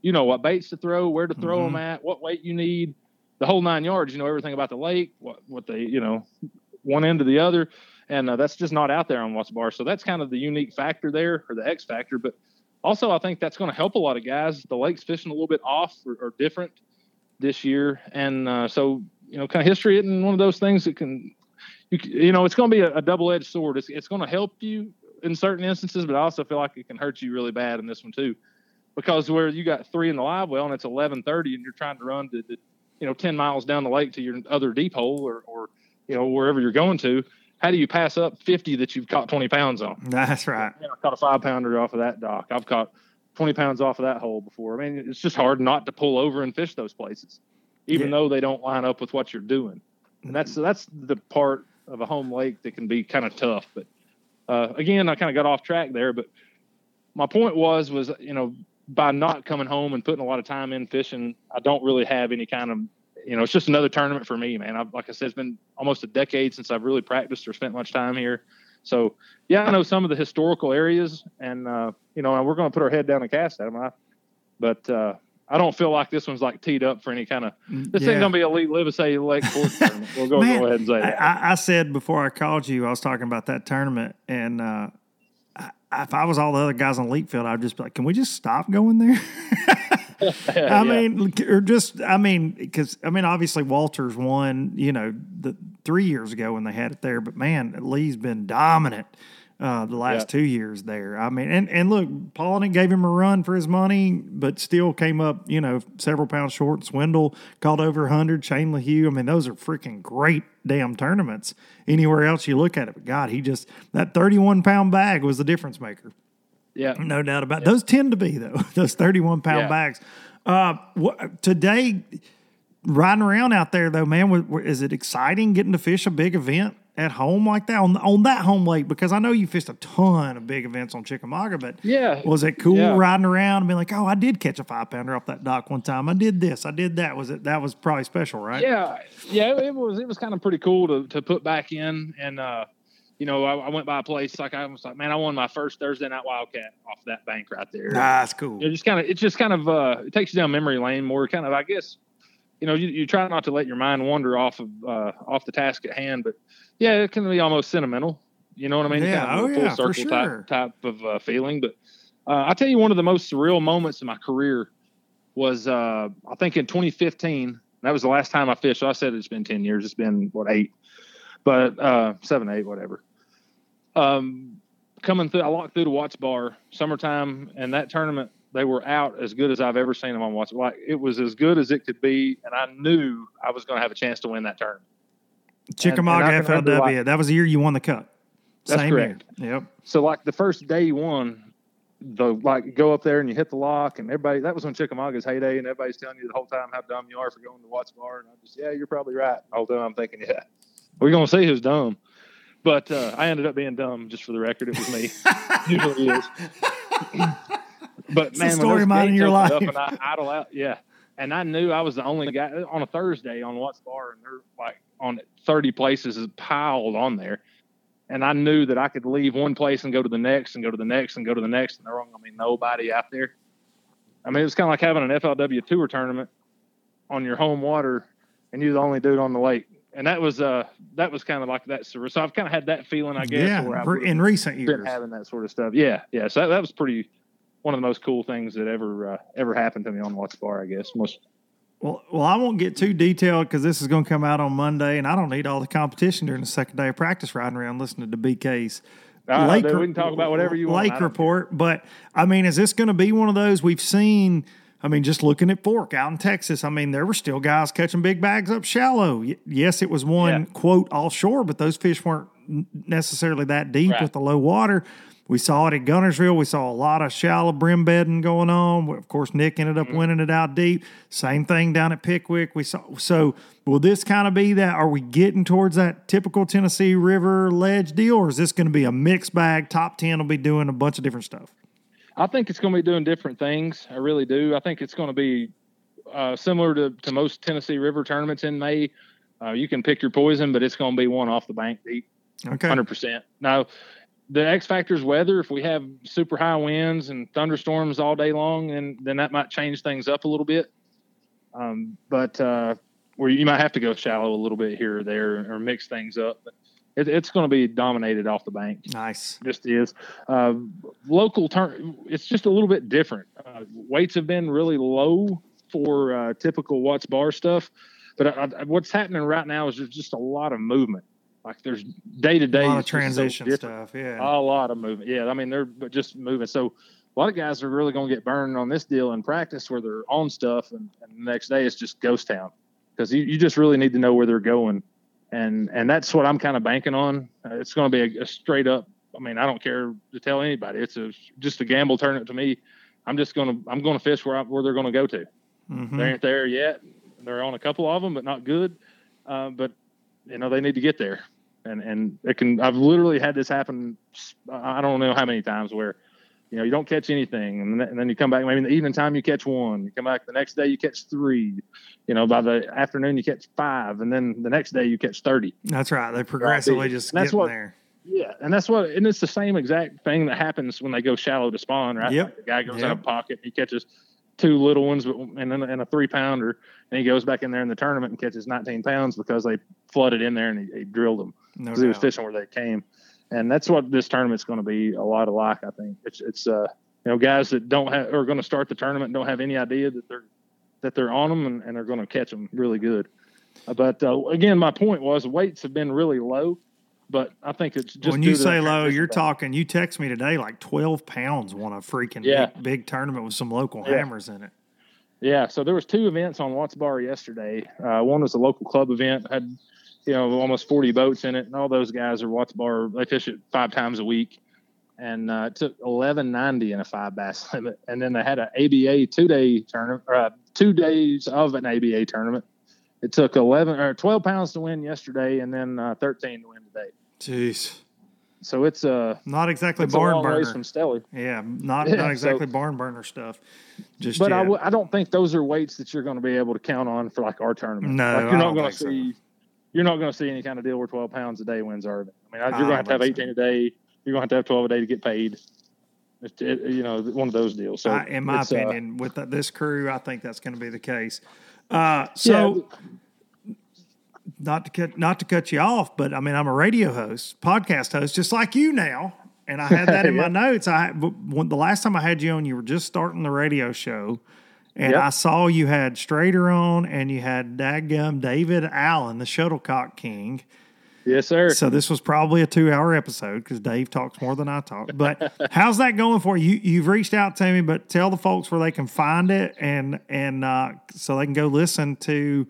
you know what baits to throw, where to throw Mhm. them at, what weight you need, the whole nine yards. You know everything about the lake, what what they you know one end to the other, and uh, that's just not out there on Watts Bar. So that's kind of the unique factor there, or the X factor. But also, I think that's going to help a lot of guys. The lake's fishing a little bit off or, or different this year, and uh, so you know, kind of history isn't one of those things that can, you, you know, it's going to be a, a double-edged sword. It's, it's going to help you in certain instances, but I also feel like it can hurt you really bad in this one too, because where you got three in the live well and it's 11:30 and you're trying to run to, the, you know, 10 miles down the lake to your other deep hole or, or you know wherever you're going to. How do you pass up 50 that you've caught 20 pounds on? That's right. I caught a five pounder off of that dock. I've caught 20 pounds off of that hole before. I mean, it's just hard not to pull over and fish those places, even Yeah. though they don't line up with what you're doing. And that's that's the part of a home lake that can be kind of tough. But uh, again, I kind of got off track there. But my point was was you know by not coming home and putting a lot of time in fishing, I don't really have any kind of you know it's just another tournament for me, man. I've, like I said, it's been almost a decade since I've really practiced or spent much time here. So yeah, I know some of the historical areas, and uh, you know, we're going to put our head down and cast at them. I, but uh, I don't feel like this one's like teed up for any kind of. This Yeah. ain't going to be elite Livesay Lake Fork tournament. We'll go, Man, go ahead and say I, that. I, I said before I called you, I was talking about that tournament, and uh, I, if I was all the other guys on Leap Field, I'd just be like, "Can we just stop going there?" I Yeah. mean, or just, I mean, because I mean, obviously Walters won, you know, the three years ago when they had it there, but man, Lee's been dominant uh, the last Yeah. two years there. I mean, and and look, Paulding gave him a run for his money, but still came up, you know, several pounds short. Swindle called over hundred. Shane LeHew. I mean, those are freaking great damn tournaments. Anywhere else you look at it, but God, he just that thirty-one pound bag was the difference maker. Yeah. No doubt about it. Those tend to be though. Those thirty-one pound Yeah. bags. Uh, what, today, riding around out there though, man, is it exciting getting to fish a big event at home like that on on that home lake? Because I know you fished a ton of big events on Chickamauga, but Yeah. was it cool Yeah. riding around and being like, oh, I did catch a five pounder off that dock one time. I did this, I did that. Was it that was probably special, right? Yeah, yeah, it, it was it was kind of pretty cool to to put back in, and uh, you know, I, I went by a place like I was like, man, I won my first Thursday night wildcat off that bank right there. That's cool. It just kind of it just kind of uh, it takes you down memory lane more. Kind of, I guess, you know, you, you try not to let your mind wander off of uh, off the task at hand, but yeah, it can be almost sentimental. You know what I mean? Yeah, Kind of a oh, full yeah, for circle sure. type type of uh, feeling. But uh, I tell you, one of the most surreal moments in my career was uh, I think in 2015. That was the last time I fished. So I said it's been 10 years. It's been what eight, but uh, seven, eight, whatever. Um, coming through, I walked through the Watts Bar summertime, and that tournament they were out as good as I've ever seen them on Watts. Like it was as good as it could be, and I knew I was going to have a chance to win that tournament. Chickamauga and remember, FLW. like- that was the year you won the cup. That's Same correct. Year. Yep. So like the first day you won, the like go up there and you hit the lock, and everybody that was when Chickamauga's heyday, and everybody's telling you the whole time how dumb you are for going to Watts Bar, and I'm just yeah, you're probably right. Whole I'm thinking yeah, we're gonna see who's dumb. But uh, I ended up being dumb. Just for the record, it was me. Usually is. but It's man, the story mine in your life. and I idle out, yeah. And I knew I was the only guy on a Thursday on Watts Bar, and they're like on 30 places piled on there. And I knew that I could leave one place and go to the next and go to the next and go to the next, and there wasn't gonna be nobody out there. I mean, it was kind of like having an FLW tour tournament on your home water, and you're the only dude on the lake. And that was uh that was kind of like that. So I've kind of had that feeling, I guess, yeah. re- in recent been years. having that sort of stuff. Yeah, yeah. So that, that was pretty one of the most cool things that ever uh, ever happened to me on Watts Bar. I guess most. Well, well, I won't get too detailed because this is going to come out on Monday, and I don't need all the competition during the second day of practice riding around listening to BK's Uh, lake we can talk about whatever you want. Lake report. But I mean, is this going to be one of those we've seen? I mean, just looking at Fork out in Texas, I mean, there were still guys catching big bags up shallow. Y- Yes, it was one Yeah. quote offshore, but those fish weren't necessarily that deep Right. with the low water. We saw it at Guntersville. We saw a lot of shallow brim bedding going on. Of course, Nick ended up Mm-hmm. winning it out deep. Same thing down at Pickwick. We saw. So, will this kind of be that? Are we getting towards that typical Tennessee River ledge deal, or is this going to be a mixed bag? Top ten will be doing a bunch of different stuff. I think it's going to be doing different things. I really do. I think it's going to be uh, similar to, to most Tennessee River tournaments in May. Uh, you can pick your poison, but it's going to be one off the bank deep. Okay. Hundred percent. Now, the X factor is weather. If we have super high winds and thunderstorms all day long, then then that might change things up a little bit. Um, but uh, where you might have to go shallow a little bit here or there, or mix things up. But it, it's going to be dominated off the bank. Nice. Just is. Uh, local turn. It's just a little bit different. Uh, weights have been really low for uh, typical Watts bar stuff, but I, I, what's happening right now is there's just a lot of movement. Like there's day to day transition stuff. Yeah. a lot of movement. Yeah, I mean they're just moving. So a lot of guys are really going to get burned on this deal in practice where they're on stuff, and, and the next day it's just ghost town because you, you just really need to know where they're going, and and that's what I'm kind of banking on. Uh, it's going to be a, a straight up. I mean, I don't care to tell anybody. It's a just a gamble tournament to me. I'm just going to I'm going to fish where I, where they're going to go to. Mhm. They ain't there yet. They're on a couple of them, but not good. Uh, but you know they need to get there, and and it can. I've literally had this happen. I don't know how many times where, you know, you don't catch anything, and then, and then you come back. Maybe in the evening time you catch one. You come back the next day you catch three. You know, by the afternoon you catch five, and then the next day you catch thirty. That's right. They progressively just And that's what- there. Yeah, and that's what, and it's the same exact thing that happens when they go shallow to spawn, right? Yep. Like the guy goes Yep. out of pocket, he catches two little ones, and then and a three pounder, and he goes back in there in the tournament and catches 19 pounds because they flooded in there and he, he drilled them No because he was fishing where they came, and that's what this tournament's going to be a lot alike. I think it's it's uh you know guys that don't have are going to start the tournament don't have any idea that they're that they're on them and, and they're going to catch them really good. But uh, again, my point was weights have been really low But I think it's just when you say low, you're time. talking. You text me today like twelve pounds won a freaking Yeah. big, big tournament with some local Yeah. hammers in it. Yeah, so there was two events on Watts Bar yesterday. Uh, one was a local club event, had you know almost 40 boats in it, and all those guys are Watts Bar. They fish it five times a week, and uh, it took 11.90 in a five bass limit. And then they had an ABA two day tournament, uh, two days of an ABA tournament. It took 11 or 12 pounds to win yesterday, and then uh, 13 to win today. Jeez, So it's uh, not exactly barn burner. from stellar. yeah, not Yeah, not so- exactly barn burner stuff. Just But I w- I don't think those are weights that you're going to be able to count on for like our tournament. No, like you're not don't going to so. You're not going to see any kind of deal where 12 pounds a day wins Irving. I mean, you're going to have to have 18 a day. You're going to have to have 12 a day to get paid. It's, it, you know, one of those deals. So, I, in my uh, opinion, with the, this crew, I think that's going to be the case. Uh, so, not to cut not to cut you off, but I mean, I'm a radio host, podcast host, just like you now, and I had that in my notes. I when, the last time I had you on, you were just starting the radio show, and Yep. I saw you had Stracner on, and you had Dadgum David Allen, the Shuttlecock King. yes, sir. So this was probably a two-hour episode because Dave talks more than I talk. But how's that going for you? You've reached out to me, but tell the folks where they can find it and and uh, so they can go listen to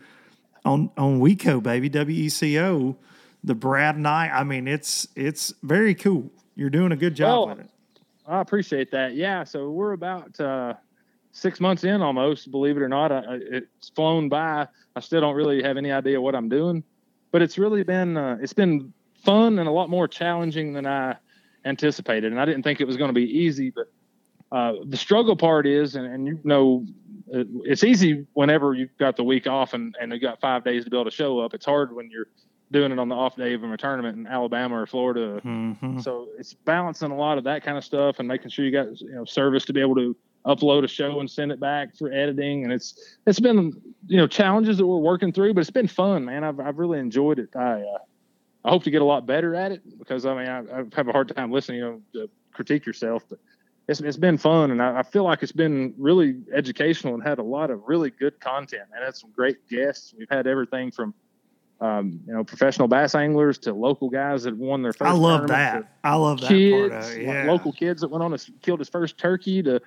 on on WeCo baby W E C O the Brad Knight. I mean, it's it's very cool. You're doing a good job Well, with it. I appreciate that. Yeah, so we're about uh, six months in almost. Believe it or not, I, it's flown by. I still don't really have any idea what I'm doing, but it's really been uh, it's been fun and a lot more challenging than I anticipated. And I didn't think it was going to be easy, but uh, the struggle part is, and, and you know, it's easy whenever you've got the week off and and you got five days to be able to show up. It's hard when you're doing it on the off day of a tournament in Alabama or Florida Mhm. so it's balancing a lot of that kind of stuff and making sure you got you know service to be able to upload a show and send it back for editing. And it's it's been you know challenges that we're working through, but it's been fun, man. I've I've really enjoyed it. I uh, I hope to get a lot better at it because I mean I, I have a hard time listening, you know, to critique yourself, but. It's, it's been fun, and I, I feel like it's been really educational and had a lot of really good content. And had some great guests. We've had everything from, um, you know, professional bass anglers to local guys that won their first. I love that. I love that kids, part of it. like Yeah. local kids that went on to killed his first turkey to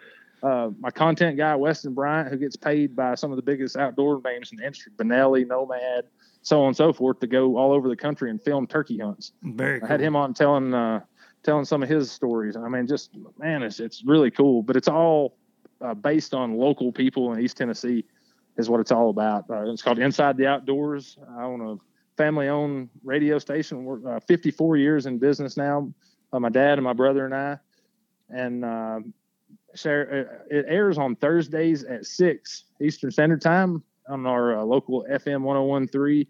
uh, my content guy Weston Bryant, who gets paid by some of the biggest outdoor names in the industry, Benelli, Nomad, so on and so forth, to go all over the country and film turkey hunts. Very cool. I had him on telling uh, telling some of his stories. I mean, just man, it's it's really cool. But it's all uh, based on local people in East Tennessee, is what it's all about. Uh, it's called Inside the Outdoors. I own a family-owned radio station. We're uh, 54 years in business now. Uh, my dad and my brother and I, and uh, it airs on Thursdays at six Eastern Standard Time on our uh, local FM 1013,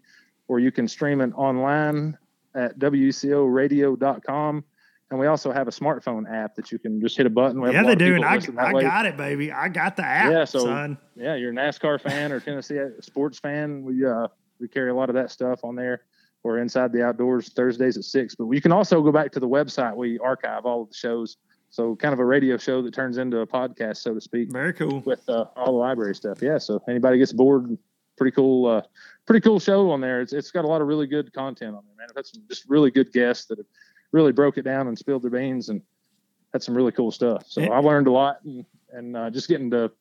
or you can stream it online at wcoradio.com. And we also have a smartphone app that you can just hit a button. We yeah, they do, and I, I way. got it, baby. I got the app, Yeah, so- son. Yeah, you're a NASCAR fan or Tennessee sports fan. We uh we carry a lot of that stuff on there. We're inside the outdoors Thursdays at six. But you can also go back to the website. We archive all of the shows. So kind of a radio show that turns into a podcast, so to speak, Very cool. with uh, all the library stuff. Yeah. So anybody gets bored, pretty cool, uh, pretty cool show on there. It's it's got a lot of really good content on there, man. I've had some just really good guests that have really broke it down and spilled their beans and had some really cool stuff. So Yeah. I learned a lot and and uh, just getting to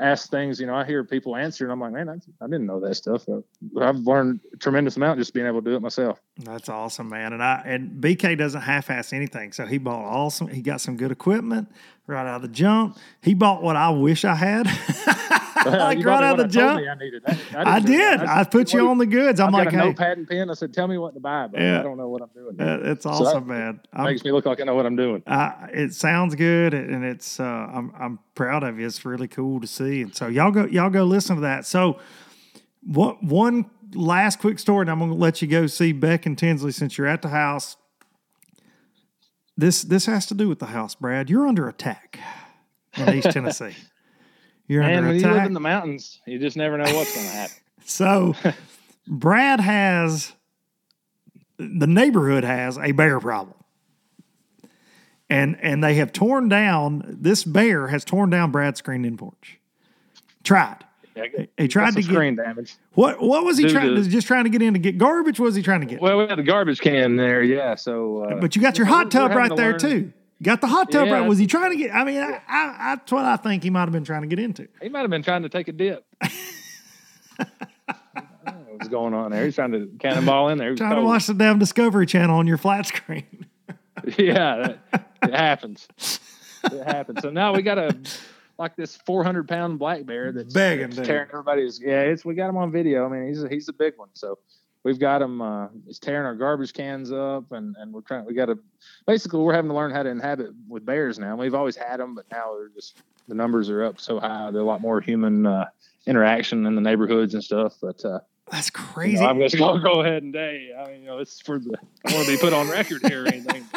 ask things. You know, I hear people answer and I'm like, man, I, I didn't know that stuff. But I've learned a tremendous amount just being able to do it myself. That's awesome, man. And I and BK doesn't half-ass anything. So he bought awesome. He got some good equipment right out of the jump. He bought what I wish I had. like You right out of the jump. I needed that. I, didn't- did. I, put you on the goods. I'm like, got hey, notepad and pen. I said, tell me what to buy, but Yeah. I don't know what I'm doing. uh, it's awesome, man. I'm, Makes me look like I know what I'm doing. I, it sounds good, and it's uh, I'm I'm proud of you. It's really cool to see. And so y'all go y'all go listen to that. So what one last quick story, and I'm going to let you go see Beck and Tinsley since you're at the house. This this has to do with the house, Brad. You're under attack in East Tennessee. You're And under when you live in the mountains, you just never know what's going to happen. So Brad has the neighborhood has a bear problem. And and they have torn down this bear has torn down Brad's screened in porch. Tried. Yeah, He- tried to get- screen damage. What what was he Due trying? to- Just trying to get in to get garbage? What was he trying to get? Well, we had the garbage can there, yeah. So, uh, but you got your hot tub right there learn- too. Got the hot tub Yeah, right. Was he trying to get? I mean, I, I, that's what I think he might have been trying to get into. He might have been trying to take a dip. I don't know What's going on there? He's trying to cannonball in there. Trying to watch the damn Discovery Channel on your flat screen. yeah, that, it happens. It happens. So now we got a like this 400 pound black bear that's, Begging, that's tearing everybody's. Yeah, it's we got him on video. I mean, he's a, he's a big one. So we've got him. Uh, he's tearing our garbage cans up, and and we're trying. We got to basically we're having to learn how to inhabit with bears now. We've always had them, but now they're just the numbers are up so high. There's a lot more human uh, interaction in the neighborhoods and stuff. But uh, That's you crazy. know, I'm just gonna go ahead and say, I mean, you know, it's for the. I want to be put on record here or anything.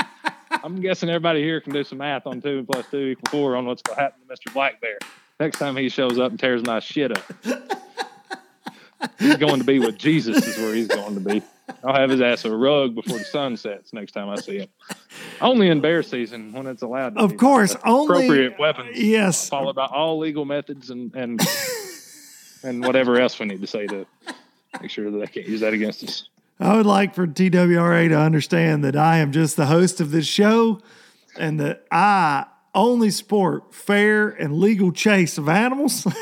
I'm guessing everybody here can do some math on two plus two equal four on what's going to happen to Mr. Black Bear next time he shows up and tears my shit up. he's going to be with Jesus, is where he's going to be. I'll have his ass a rug before the sun sets next time I see him. Only in bear season when it's allowed. To of course, only appropriate weapons. Yes, Followed by all legal methods and and and whatever else we need to say to make sure that they can't use that against us. I would like for TWRA to understand that I am just the host of this show, and that I only sport fair and legal chase of animals.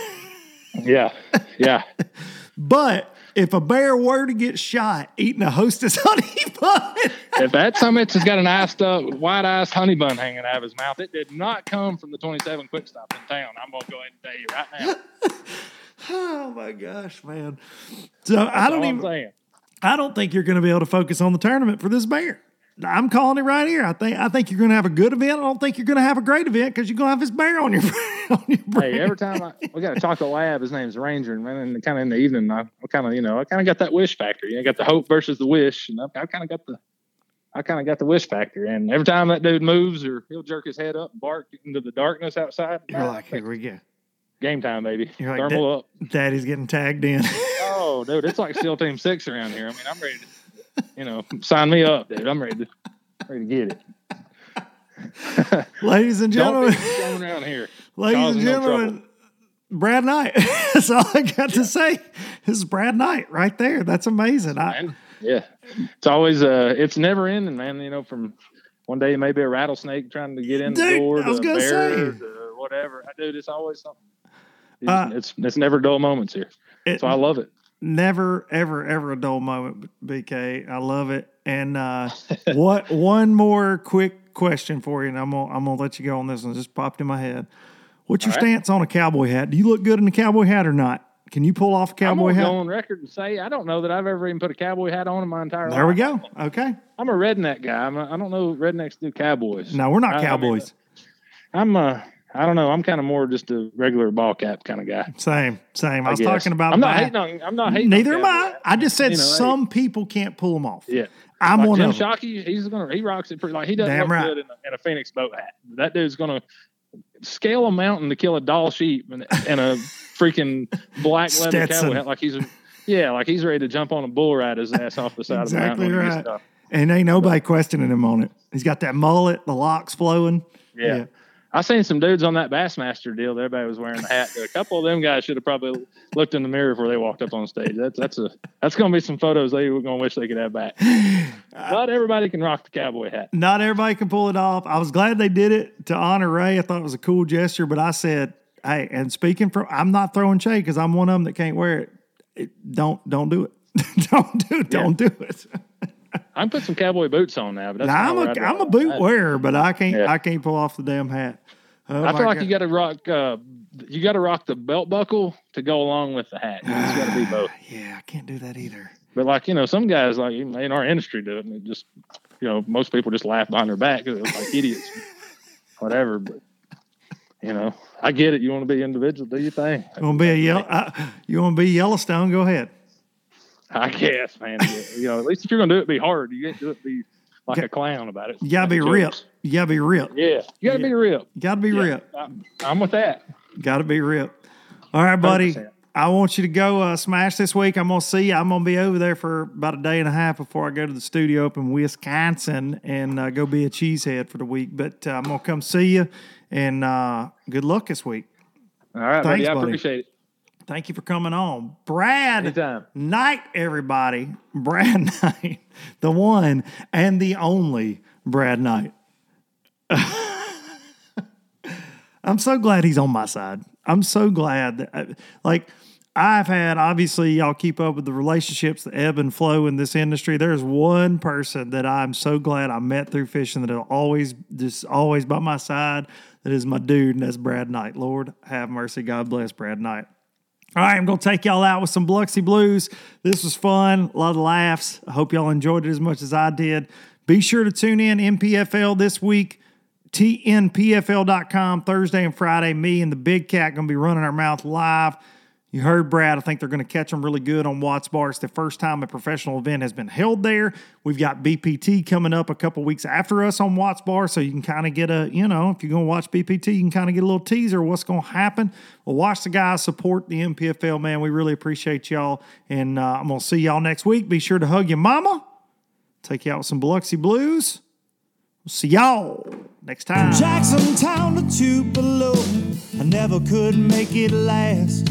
Yeah, yeah. But if a bear were to get shot eating a hostess honey bun, if that summits has got an iced up, white iced honey bun hanging out of his mouth, it did not come from the 27 quick stop in town. I'm going to go ahead and tell you right now. oh my gosh, man! So I don't even. I don't think you're going to be able to focus on the tournament for this bear. I'm calling it right here. I think I think you're going to have a good event. I don't think you're going to have a great event because you're going to have this bear on your on your brain. Hey, every time I, we got a chocolate lab, his name's Ranger, and man, kind of in the evening, I, I kind of, you know, I kind of got that wish factor. You know, I got the hope versus the wish, and I, I kind of got the, I kind of got the wish factor. And every time that dude moves, or he'll jerk his head up, and bark into the darkness outside. You're like, here we go. game time, baby. You're like, Thermal up. Daddy's getting tagged in. Oh, dude, it's like SEAL Team Six around here. I mean, I'm ready to, you know, sign me up, dude. I'm ready to, ready to get it. ladies and gentlemen, coming around here. ladies and causing no gentlemen, Brad Knight. That's all I got to say. This is Brad Knight right there. That's amazing. I. Yeah, it's always uh, it's never ending, man. You know, from one day maybe a rattlesnake trying to get in the Dude, door, I was gonna bear, say. whatever. I dude, it's always something. Uh, it's it's never dull moments here, it- so I love it. Never ever ever a dull moment bk i love it. And uh what one more quick question for you and i'm gonna i'm gonna let you go on this one. It just popped in my head. What's your All right. stance on a cowboy hat? Do you look good in a cowboy hat or not? Can you pull off a I'm cowboy gonna hat? go on record and say I don't know that I've ever even put a cowboy hat on in my entire life. there we go. Okay. I'm a redneck guy. I'm a, I don't know rednecks do cowboys. no we're not I- I mean, cowboys. I'm uh I don't know. I'm kind of more just a regular ball cap kind of guy. same same i, was guess. talking about I'm not hating on. I'm not hating. neither am i i just said You know, hey. some people can't pull them off Yeah. i'm Like one Jim of them Shockey, he's gonna he rocks it pretty like he doesn't Damn look right. good in a, in a Phoenix boat hat. That dude's gonna scale a mountain to kill a Dall sheep and, and a freaking black leather cowboy hat like he's yeah like he's ready to jump on a bull ride his ass off the side Exactly of the mountain. right. and ain't nobody questioning him on it he's got that mullet the locks flowing Yeah. Yeah. I seen some dudes on that Bassmaster deal. that Everybody was wearing the hat. A couple of them guys should have probably looked in the mirror before they walked up on stage. That's that's a that's gonna be some photos they were gonna wish they could have back. Not everybody can rock the cowboy hat. not everybody can pull it off. I was glad they did it to honor Ray. I thought it was a cool gesture, but I said, "Hey," and speaking from, I'm not throwing shade because I'm one of them that can't wear it. it don't don't do it. don't do it. Don't do it. I can put some cowboy boots on now, but that's Now, I'm a I'm a boot wearer, but I can't Yeah. I can't pull off the damn hat. Oh I feel like God. you got to rock. Uh, you got to rock the belt buckle to go along with the hat. It's got to be both. yeah, I can't do that either. But like you know, some guys like in our industry do it, and it just you know, most people just laugh behind their back 'cause they're like idiots, whatever. But you know, I get it. You want to be individual, do your thing. You want to be a yellow? Uh, you want to be Yellowstone? Go ahead. I guess, man. you know, at least if you're gonna do it, be hard. You can't do it be like a clown about it. You gotta be ripped. You gotta be ripped. Yeah, you gotta Yeah. be ripped. You gotta be Yeah, ripped. I, I'm with that. Got to be ripped. All right, buddy. 100%. I want you to go uh, smash this week. I'm gonna see you. I'm gonna be over there for about a day and a half before I go to the studio up in Wisconsin and uh, go be a cheesehead for the week. But uh, I'm gonna come see you and uh, good luck this week. All right, Thanks, buddy. I buddy. appreciate it. Thank you for coming on. Brad Anytime. Knight, everybody. Brad Knight, the one and the only Brad Knight. I'm so glad he's on my side. I'm so glad that, uh, like, I've had obviously y'all keep up with the relationships, the ebb and flow in this industry. There's one person that I'm so glad I met through fishing that will always just always by my side. That is my dude, and that's Brad Knight. Lord have mercy. God bless Brad Knight. All right, I'm going to take y'all out with some Biloxi Blues. This was fun, a lot of laughs. I hope y'all enjoyed it as much as I did. Be sure to tune in NPFL this week, tnpfl.com, Thursday and Friday. Me and the Big Cat going to be running our mouth live. You heard Brad. I think they're going to catch them really good on Watts Bar. It's the first time a professional event has been held there. We've got BPT coming up a couple weeks after us on Watts Bar, so you can kind of get a, you know, if you're going to watch BPT, you can kind of get a little teaser of what's going to happen. Well, watch the guys support the NPFL, man. We really appreciate y'all, and uh, I'm going to see y'all next week. Be sure to hug your mama. Take you out with some Biloxi Blues. We'll see y'all next time. Jackson Town to Tupelo, I never could make it last.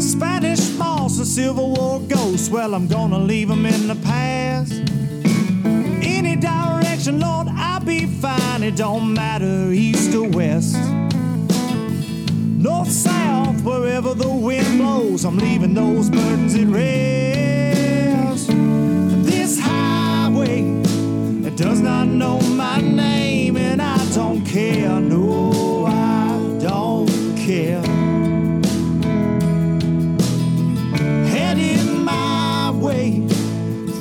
Spanish moss and Civil War ghosts, well, I'm gonna leave them in the past. Any direction, Lord, I'll be fine. It don't matter, east or west. North, south, wherever the wind blows, I'm leaving those burdens at rest. This highway, it does not know my name, care. Headed my way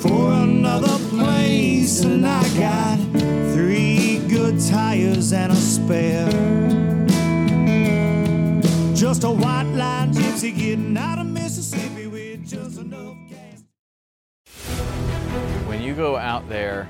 for another place, and I got three good tires and a spare. Just a white line gypsy getting out of Mississippi with just enough gas. When you go out there